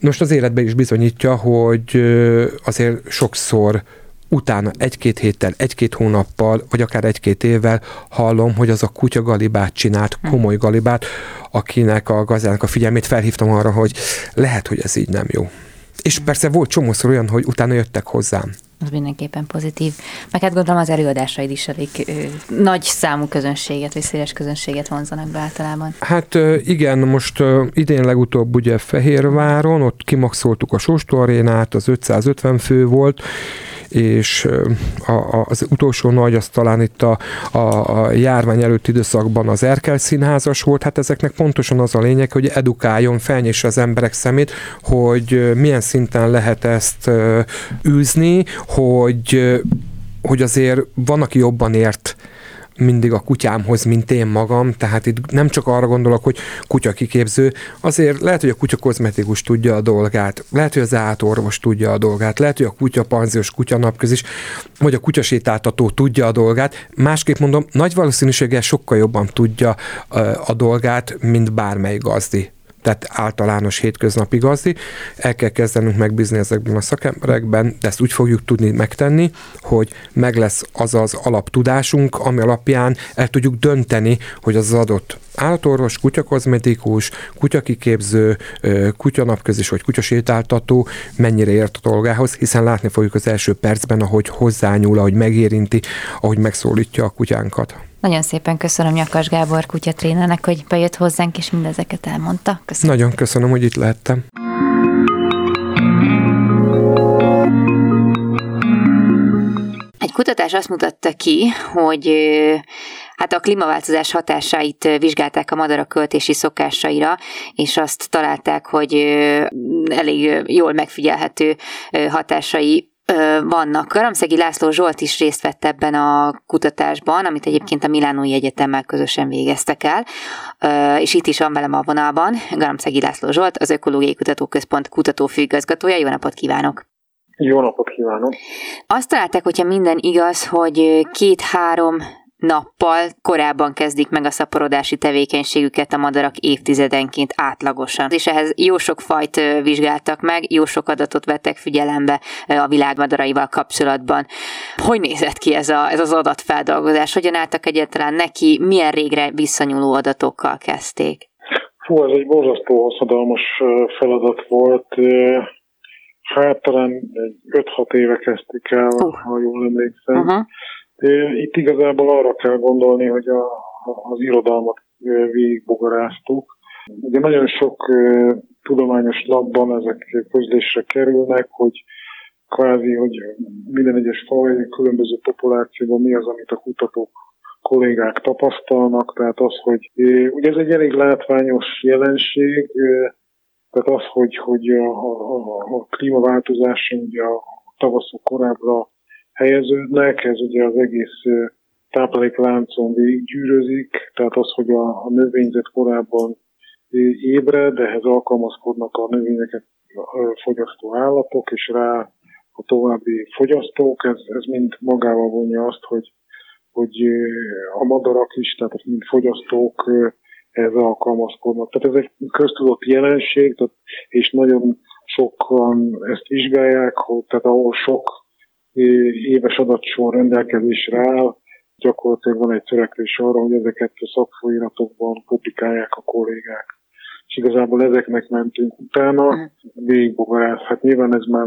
Speaker 3: Most az életben is bizonyítja, hogy azért sokszor utána egy-két héttel, egy-két hónappal, vagy akár egy-két évvel hallom, hogy az a kutya galibát csinált, hm. komoly galibát, akinek a gazdának a figyelmét felhívtam arra, hogy lehet, hogy ez így nem jó. És persze volt csomószor olyan, hogy utána jöttek hozzám.
Speaker 2: Az mindenképpen pozitív. Meg hát gondolom az előadásaid is elég ö, nagy számú közönséget, vagy széles közönséget vonzanak be általában.
Speaker 3: Hát igen, most ö, idén legutóbb ugye Fehérváron, ott kimaxoltuk a Sóstó arénát, az 550 fő volt, és a, az utolsó nagy, az talán itt a, a, a járvány előtti időszakban az Erkel színházas volt, hát ezeknek pontosan az a lényeg, hogy edukáljon, felnyisse az emberek szemét, hogy milyen szinten lehet ezt űzni, hogy hogy azért van, aki jobban ért mindig a kutyámhoz, mint én magam, tehát itt nem csak arra gondolok, hogy kutya kiképző, azért lehet, hogy a kutya kozmetikus tudja a dolgát, lehet, hogy az átorvos tudja a dolgát, lehet, hogy a kutya panziós kutya napközis, vagy a kutyasétáltató tudja a dolgát. Másképp mondom, nagy valószínűséggel sokkal jobban tudja a dolgát, mint bármely gazdi tehát általános hétköznapi gazdi. El kell kezdenünk megbízni ezekben a szakemberekben, de ezt úgy fogjuk tudni megtenni, hogy meg lesz az az alaptudásunk, ami alapján el tudjuk dönteni, hogy az adott állatorvos, kutyakozmetikus, kutyakiképző, kutyanapközis vagy kutyasétáltató mennyire ért a dolgához, hiszen látni fogjuk az első percben, ahogy hozzányúl, ahogy megérinti, ahogy megszólítja a kutyánkat.
Speaker 2: Nagyon szépen köszönöm Nyakas Gábor kutyatrénernek, hogy bejött hozzánk, és mindezeket elmondta.
Speaker 3: Köszönöm. Nagyon köszönöm, hogy itt lehettem.
Speaker 2: Egy kutatás azt mutatta ki, hogy hát a klímaváltozás hatásait vizsgálták a madarak költési szokásaira, és azt találták, hogy elég jól megfigyelhető hatásai vannak. Garamszegi László Zsolt is részt vett ebben a kutatásban, amit egyébként a Milánói Egyetemmel közösen végeztek el, és itt is van velem a vonalban Garamszegi László Zsolt, az Ökológiai Kutatóközpont kutatófőigazgatója. Jó napot kívánok!
Speaker 4: Jó napot kívánok!
Speaker 2: Azt találták, hogyha minden igaz, hogy két-három nappal korábban kezdik meg a szaporodási tevékenységüket a madarak évtizedenként átlagosan. És ehhez jó sok fajt vizsgáltak meg, jó sok adatot vettek figyelembe a világ madaraival kapcsolatban. Hogy nézett ki ez, a, ez az adatfeldolgozás? Hogyan álltak egyáltalán neki? Milyen régre visszanyúló adatokkal kezdték?
Speaker 4: Hú, ez egy borzasztó hosszadalmas feladat volt. Hát talán 5-6 éve kezdték el, uh. ha jól emlékszem. Uh-huh itt igazából arra kell gondolni, hogy a, az irodalmat végigbogaráztuk. Ugye nagyon sok tudományos labban ezek közlésre kerülnek, hogy kvázi, hogy minden egyes faj, különböző populációban mi az, amit a kutatók kollégák tapasztalnak, tehát az, hogy ugye ez egy elég látványos jelenség, tehát az, hogy, hogy a, a, a klímaváltozás ugye a tavaszok korábbra helyeződnek, ez ugye az egész táplálékláncon végiggyűrözik, tehát az, hogy a, a növényzet korábban ébred, ehhez alkalmazkodnak a növényeket fogyasztó állatok, és rá a további fogyasztók, ez, ez mind magával vonja azt, hogy, hogy a madarak is, tehát mind fogyasztók ehhez alkalmazkodnak. Tehát ez egy köztudott jelenség, tehát, és nagyon sokan ezt vizsgálják, hogy, tehát ahol sok éves adatsor rendelkezésre áll, gyakorlatilag van egy törekvés arra, hogy ezeket a szakfolyinatokban publikálják a kollégák. És igazából ezeknek mentünk utána, végigbogaráz. Hát nyilván ez már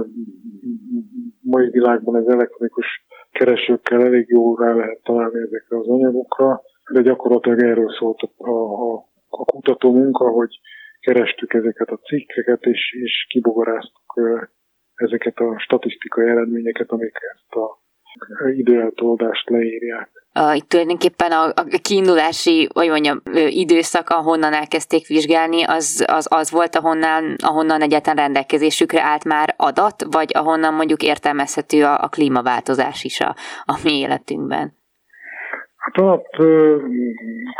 Speaker 4: mai világban ez elektronikus keresőkkel elég jól rá lehet találni ezekre az anyagokra, de gyakorlatilag erről szólt a, a, a kutató munka, hogy kerestük ezeket a cikkeket, és, és kibogaráztuk ezeket a statisztikai eredményeket, amik ezt a időeltoldást leírják.
Speaker 2: Uh, itt tulajdonképpen a, a kiindulási, vagy mondjam, időszak, ahonnan elkezdték vizsgálni, az, az, az volt, ahonnan, ahonnan egyáltalán rendelkezésükre állt már adat, vagy ahonnan mondjuk értelmezhető a, a klímaváltozás is a, a mi életünkben?
Speaker 4: Hát alap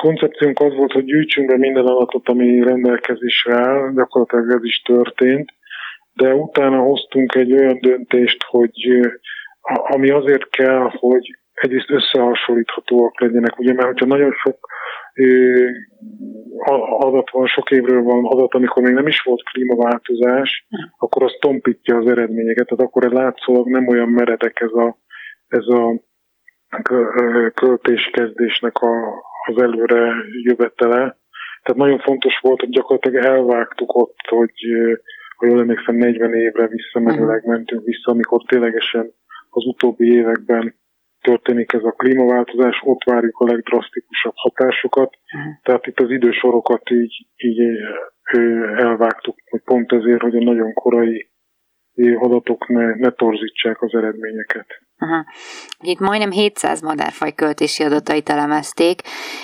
Speaker 4: koncepciónk az volt, hogy gyűjtsünk be minden adatot, ami rendelkezésre áll, gyakorlatilag ez is történt, de utána hoztunk egy olyan döntést, hogy ami azért kell, hogy egyrészt összehasonlíthatóak legyenek, ugye, mert hogyha nagyon sok adat van, sok évről van adat, amikor még nem is volt klímaváltozás, akkor az tompítja az eredményeket, tehát akkor látszólag nem olyan meredek ez a, ez a költéskezdésnek a, az előre jövetele. Tehát nagyon fontos volt, hogy gyakorlatilag elvágtuk ott, hogy ha jól emlékszem, 40 évre visszamenőleg mhm. mentünk vissza, amikor ténylegesen az utóbbi években történik ez a klímaváltozás, ott várjuk a legdrasztikusabb hatásokat. Uh-huh. Tehát itt az idősorokat így, így elvágtuk, hogy pont ezért, hogy a nagyon korai adatok ne, ne torzítsák az eredményeket.
Speaker 2: Aha. Itt majdnem 700 madárfaj költési adatait elemezték,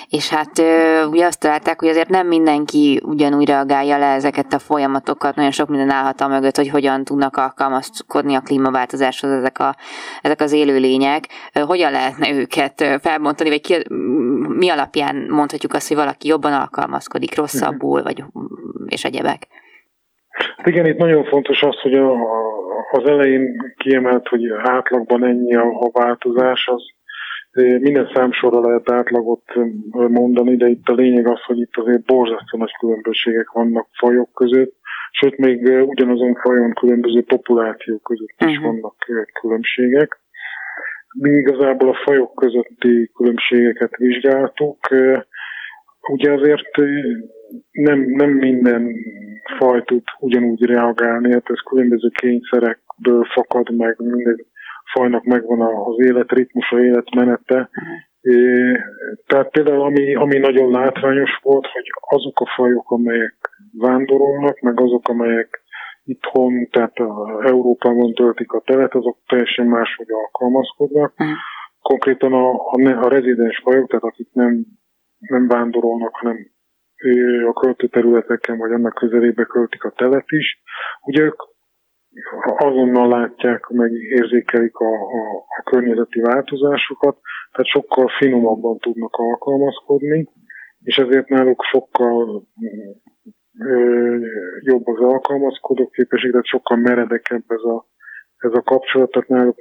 Speaker 2: és hát ugye azt találták, hogy azért nem mindenki ugyanúgy reagálja le ezeket a folyamatokat, nagyon sok minden állhat a mögött, hogy hogyan tudnak alkalmazkodni a klímaváltozáshoz ezek, a, ezek az élőlények. Hogyan lehetne őket felbontani, vagy ki, mi alapján mondhatjuk azt, hogy valaki jobban alkalmazkodik, rosszabbul, vagy és egyebek?
Speaker 4: Hát igen, itt nagyon fontos az, hogy a, az elején kiemelt, hogy átlagban ennyi a, a változás, az minden számsorra lehet átlagot mondani, de itt a lényeg az, hogy itt azért borzasztó nagy különbségek vannak fajok között, sőt még ugyanazon fajon különböző populációk között is uh-huh. vannak különbségek. Mi igazából a fajok közötti különbségeket vizsgáltuk. Ugye azért nem, nem minden faj tud ugyanúgy reagálni, hát ez különböző kényszerekből fakad meg, minden fajnak megvan az életritmusa, életmenete. É, tehát például ami, ami nagyon látványos volt, hogy azok a fajok, amelyek vándorolnak, meg azok, amelyek itthon, tehát Európában töltik a telet, azok teljesen máshogy alkalmazkodnak. Konkrétan a, a, a rezidens fajok, tehát akik nem, nem vándorolnak, hanem a költőterületeken, vagy annak közelébe költik a telet is. Ugye ők azonnal látják, meg érzékelik a, a, a környezeti változásosokat, tehát sokkal finomabban tudnak alkalmazkodni, és ezért náluk sokkal ö, jobb az alkalmazkodó képesség, tehát sokkal meredekebb ez a, ez a kapcsolat, tehát náluk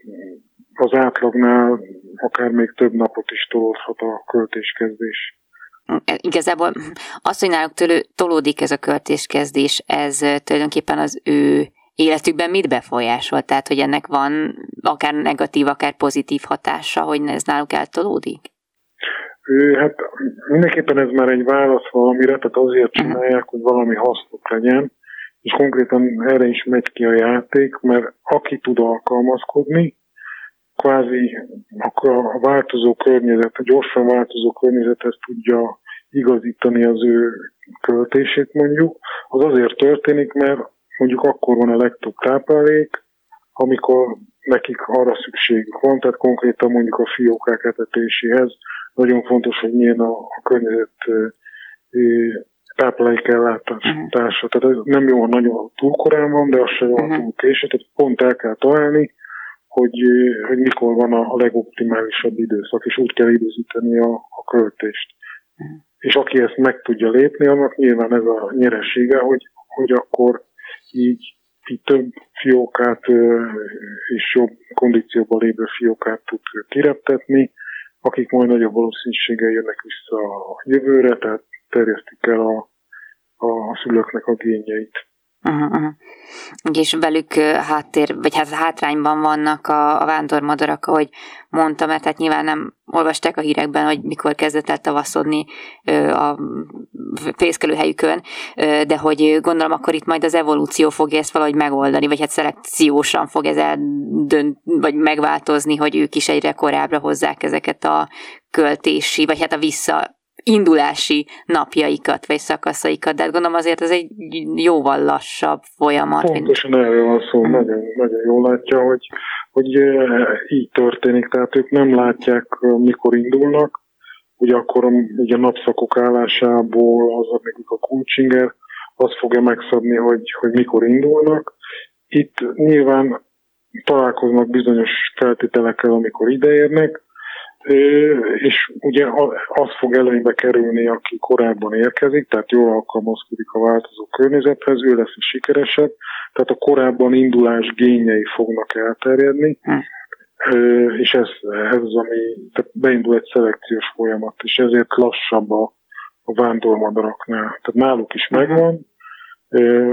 Speaker 4: az átlagnál akár még több napot is tolódhat a költéskezdés
Speaker 2: igazából az, hogy náluk tőlő, tolódik ez a költéskezdés, ez tulajdonképpen az ő életükben mit befolyásol? Tehát, hogy ennek van akár negatív, akár pozitív hatása, hogy ez náluk eltolódik?
Speaker 4: Hát mindenképpen ez már egy válasz valamire, tehát azért mhm. csinálják, hogy valami hasznuk legyen, és konkrétan erre is megy ki a játék, mert aki tud alkalmazkodni, kvázi a változó környezet, a gyorsan változó környezethez tudja igazítani az ő költését mondjuk, az azért történik, mert mondjuk akkor van a legtöbb táplálék, amikor nekik arra szükségük van, tehát konkrétan mondjuk a fiókák etetéséhez nagyon fontos, hogy milyen a, a környezet táplálékellátása. Tehát ez nem jó, ha nagyon túl korán van, de az sem jó, ha mhm. túl késő, tehát pont el kell találni, hogy, hogy mikor van a, legoptimálisabb időszak, és úgy kell időzíteni a, a költést. És aki ezt meg tudja lépni, annak nyilván ez a nyeressége, hogy, hogy akkor így, így több fiókát és jobb kondícióban lévő fiókát tud kireptetni, akik majd nagyobb valószínűséggel jönnek vissza a jövőre, tehát terjesztik el a, a szülőknek a gényeit.
Speaker 2: Uh-huh, uh-huh. És velük háttér, vagy hát hátrányban vannak a, a vándormadarak, ahogy mondtam, mert hát nyilván nem olvasták a hírekben, hogy mikor kezdett el tavaszodni a fészkelőhelyükön, de hogy gondolom akkor itt majd az evolúció fogja ezt valahogy megoldani, vagy hát szelekciósan fog ez eldönt, vagy megváltozni, hogy ők is egyre korábbra hozzák ezeket a költési, vagy hát a vissza indulási napjaikat, vagy szakaszaikat, de hát gondolom azért ez egy jóval lassabb folyamat.
Speaker 4: Pontosan mint... erről van szó, hmm. nagyon, nagyon jól látja, hogy, hogy így történik, tehát ők nem látják, mikor indulnak, ugye akkor ugye a napszakok állásából az, amikor a coachinger, az fogja megszabni, hogy, hogy mikor indulnak. Itt nyilván találkoznak bizonyos feltételekkel, amikor ideérnek, és ugye az fog előnybe kerülni, aki korábban érkezik, tehát jól alkalmazkodik a változó környezethez, ő lesz a sikeresebb, tehát a korábban indulás gényei fognak elterjedni, hm. és ez, ez az, ami tehát beindul egy szelekciós folyamat, és ezért lassabb a, a vándormadaraknál. Tehát náluk is megvan,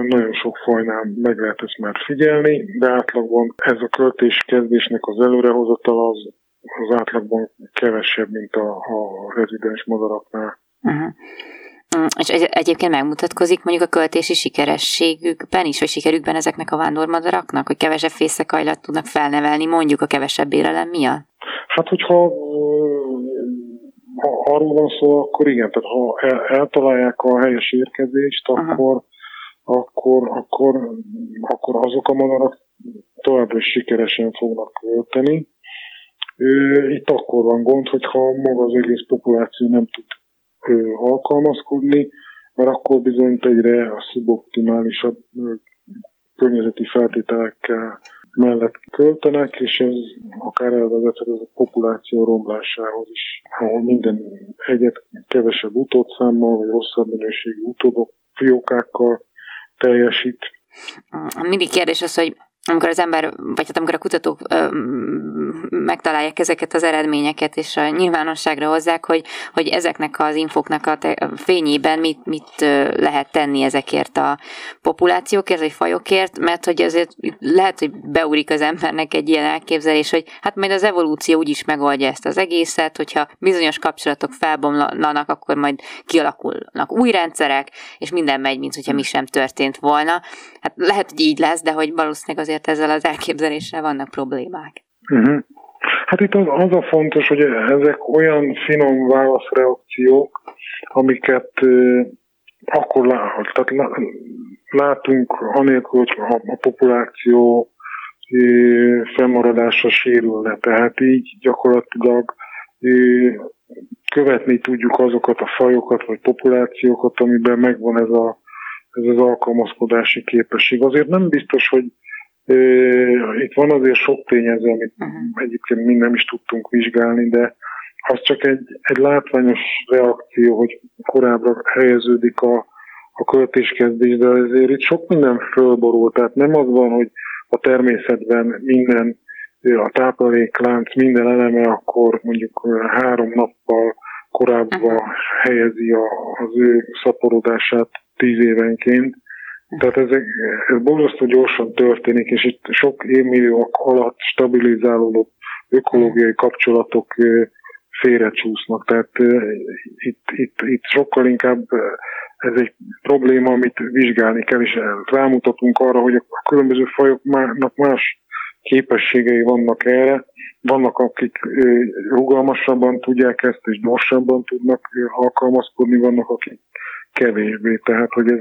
Speaker 4: nagyon sok fajnál meg lehet ezt már figyelni, de átlagban ez a költés kezdésnek az előrehozatal az, az átlagban kevesebb, mint a, a rezidens madaraknál.
Speaker 2: Uh-huh. És egy, egyébként megmutatkozik mondjuk a költési sikerességükben is, vagy sikerükben ezeknek a vándormadaraknak, hogy kevesebb fészekajlat tudnak felnevelni, mondjuk a kevesebb élelem miatt?
Speaker 4: Hát, hogyha ha arról van szó, akkor igen, tehát ha el, eltalálják a helyes érkezést, Aha. akkor akkor, akkor, akkor azok a madarak továbbra is sikeresen fognak költeni. Itt akkor van gond, hogyha maga az egész populáció nem tud alkalmazkodni, mert akkor bizony egyre a szuboptimálisabb környezeti feltételekkel mellett költenek, és ez akár elvezethet az a populáció romlásához is, ahol minden egyet kevesebb utódszámmal, vagy rosszabb minőségű utódok, fiókákkal teljesít.
Speaker 2: Mindig kérdés az, hogy amikor az ember, vagy hát amikor a kutatók ö, megtalálják ezeket az eredményeket, és a nyilvánosságra hozzák, hogy, hogy ezeknek az infoknak a, te, a fényében mit, mit lehet tenni ezekért a populációkért, vagy fajokért, mert hogy azért lehet, hogy beúrik az embernek egy ilyen elképzelés, hogy hát majd az evolúció úgyis megoldja ezt az egészet, hogyha bizonyos kapcsolatok felbomlanak, akkor majd kialakulnak új rendszerek, és minden megy, mint hogyha mi sem történt volna. Hát lehet, hogy így lesz, de hogy valószínűleg azért ezzel az elképzeléssel vannak problémák.
Speaker 4: Uh-huh. Hát itt az, az a fontos, hogy ezek olyan finom válaszreakciók, amiket akkor lát, tehát látunk anélkül, hogy a, a populáció fennmaradása sérülne. Tehát így gyakorlatilag követni tudjuk azokat a fajokat vagy populációkat, amiben megvan ez, a, ez az alkalmazkodási képesség. Azért nem biztos, hogy itt van azért sok tényező, amit uh-huh. egyébként mi nem is tudtunk vizsgálni, de az csak egy, egy látványos reakció, hogy korábbra helyeződik a, a költéskezdés, de azért itt sok minden fölborul, tehát nem az van, hogy a természetben minden, a tápláléklánc minden eleme akkor mondjuk három nappal korábban uh-huh. helyezi a, az ő szaporodását tíz évenként, tehát ez, ez borzasztó gyorsan történik, és itt sok évmilliók alatt stabilizálódó ökológiai kapcsolatok félrecsúsznak. Tehát itt, itt, itt sokkal inkább ez egy probléma, amit vizsgálni kell, és rámutatunk arra, hogy a különböző fajoknak más képességei vannak erre. Vannak, akik rugalmasabban tudják ezt, és gyorsabban tudnak alkalmazkodni, vannak, akik kevésbé. Tehát, hogy ez,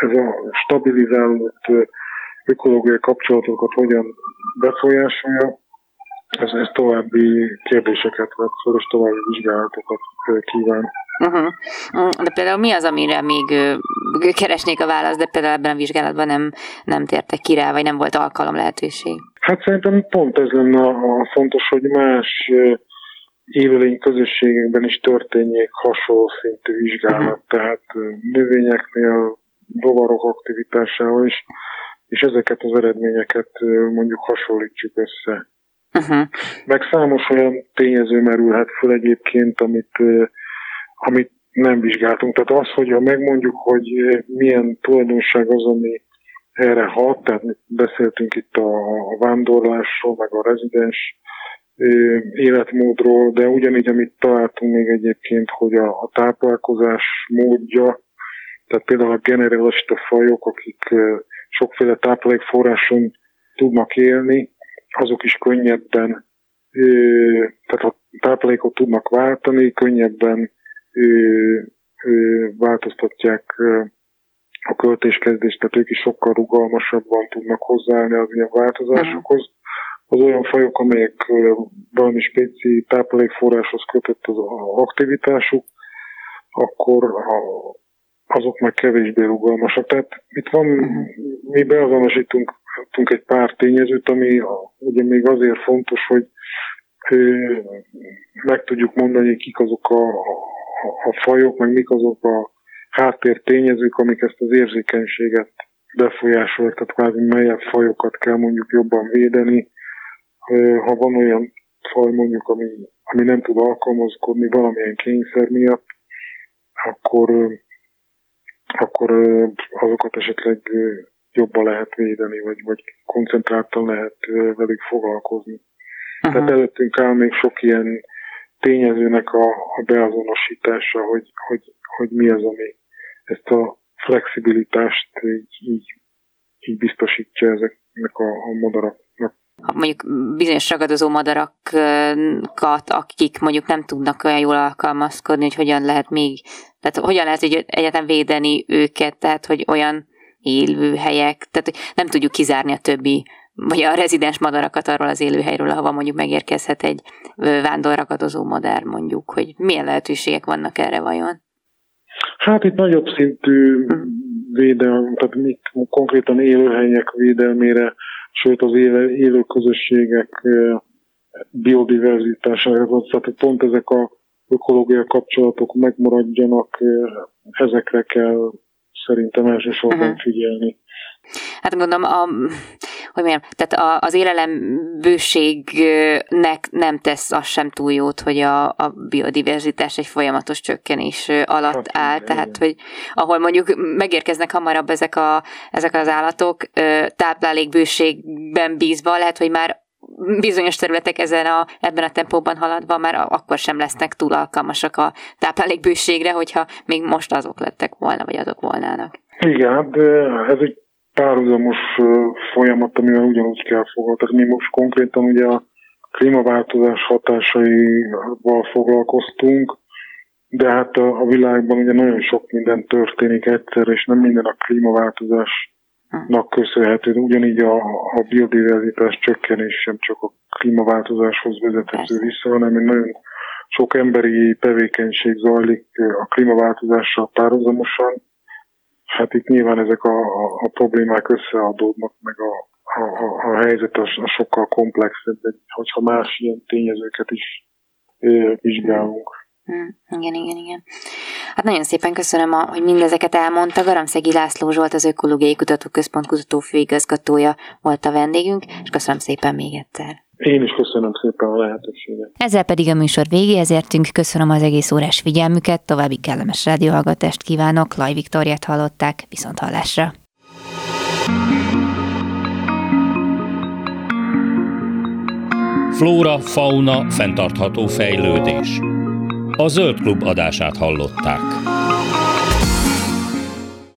Speaker 4: ez a stabilizálódott ökológiai kapcsolatokat hogyan befolyásolja, ez, ez további kérdéseket fel, és további vizsgálatokat kíván.
Speaker 2: Uh-huh. De például mi az, amire még keresnék a választ, de például ebben a vizsgálatban nem, nem tértek ki rá, vagy nem volt alkalom lehetőség?
Speaker 4: Hát szerintem pont ez lenne a fontos, hogy más élőlény közösségekben is történjék hasonló szintű vizsgálat, uh-huh. tehát növényeknél, rovarok aktivitásával is, és ezeket az eredményeket mondjuk hasonlítsuk össze. Uh-huh. Meg számos olyan tényező merülhet föl egyébként, amit, amit nem vizsgáltunk. Tehát az, hogy ha megmondjuk, hogy milyen tulajdonság az, ami erre hat, tehát beszéltünk itt a, a vándorlásról, meg a rezidens életmódról, de ugyanígy, amit találtunk még egyébként, hogy a, a táplálkozás módja, tehát például a generalista fajok, akik sokféle táplálékforráson tudnak élni, azok is könnyebben, tehát a táplálékot tudnak váltani, könnyebben változtatják a költéskezdést, tehát ők is sokkal rugalmasabban tudnak hozzáállni az ilyen változásokhoz. Az olyan fajok, amelyek valami spéci táplálékforráshoz kötött az aktivitásuk, akkor azok meg kevésbé rugalmasak. Tehát itt van, mi beazonosítunk egy pár tényezőt, ami ugye még azért fontos, hogy meg tudjuk mondani, kik azok a, a, a fajok, meg mik azok a háttér tényezők, amik ezt az érzékenységet befolyásolják, tehát kvázi melyebb fajokat kell mondjuk jobban védeni. Ha van olyan faj mondjuk, ami, ami nem tud alkalmazkodni valamilyen kényszer miatt, akkor, akkor azokat esetleg jobban lehet védeni, vagy, vagy koncentráltan lehet velük foglalkozni. Uh-huh. Tehát előttünk áll még sok ilyen tényezőnek a, a beazonosítása, hogy, hogy, hogy mi az, ami ezt a flexibilitást így, így, így biztosítja ezeknek a, a madaraknak.
Speaker 2: Mondjuk bizonyos ragadozó madarakat, akik mondjuk nem tudnak olyan jól alkalmazkodni, hogy hogyan lehet még, tehát hogyan lehet hogy egyetem védeni őket, tehát hogy olyan élőhelyek, tehát hogy nem tudjuk kizárni a többi vagy a rezidens madarakat arról az élőhelyről, ahova mondjuk megérkezhet egy vándorragadozó madár mondjuk, hogy milyen lehetőségek vannak erre vajon?
Speaker 4: Hát itt nagyobb szintű védelem, tehát mi konkrétan élőhelyek védelmére, sőt az élő, élő közösségek biodiverzitására, tehát pont ezek a ökológiai kapcsolatok megmaradjanak, ezekre kell szerintem elsősorban uh-huh. figyelni.
Speaker 2: Hát gondolom, a, hogy mondjam, tehát az élelembőségnek nem tesz az sem túl jót, hogy a, a biodiverzitás egy folyamatos csökkenés alatt hát, áll, tehát hogy ahol mondjuk megérkeznek hamarabb ezek, a, ezek az állatok táplálékbőségben bízva, lehet, hogy már bizonyos területek ezen a, ebben a tempóban haladva már akkor sem lesznek túl alkalmasak a táplálékbőségre, hogyha még most azok lettek volna, vagy azok volnának.
Speaker 4: Igen, de ez egy párhuzamos folyamat, amivel ugyanúgy kell foglalkozni. Mi most konkrétan ugye a klímaváltozás hatásaival foglalkoztunk, de hát a, a világban ugye nagyon sok minden történik egyszer, és nem minden a klímaváltozásnak köszönhető. Ugyanígy a, a biodiverzitás csökkenés sem csak a klímaváltozáshoz vezethető vissza, hanem egy nagyon sok emberi tevékenység zajlik a klímaváltozással párhuzamosan, hát itt nyilván ezek a, a, a problémák összeadódnak, meg a, a, a, a helyzet az, sokkal komplexebb, hogyha más ilyen tényezőket is ö, vizsgálunk.
Speaker 2: Hmm, igen, igen, igen. Hát nagyon szépen köszönöm, a, hogy mindezeket elmondta. Garamszegi László Zsolt, az Ökológiai Kutatóközpont kutató főigazgatója volt a vendégünk, és köszönöm szépen még egyszer.
Speaker 4: Én is köszönöm szépen a lehetőséget.
Speaker 2: Ezzel pedig a műsor végéhez értünk. Köszönöm az egész órás figyelmüket, további kellemes rádióhallgatást kívánok. Laj Viktoriát hallották, viszont hallásra.
Speaker 1: Flóra, fauna, fenntartható fejlődés. A Zöld Klub adását hallották.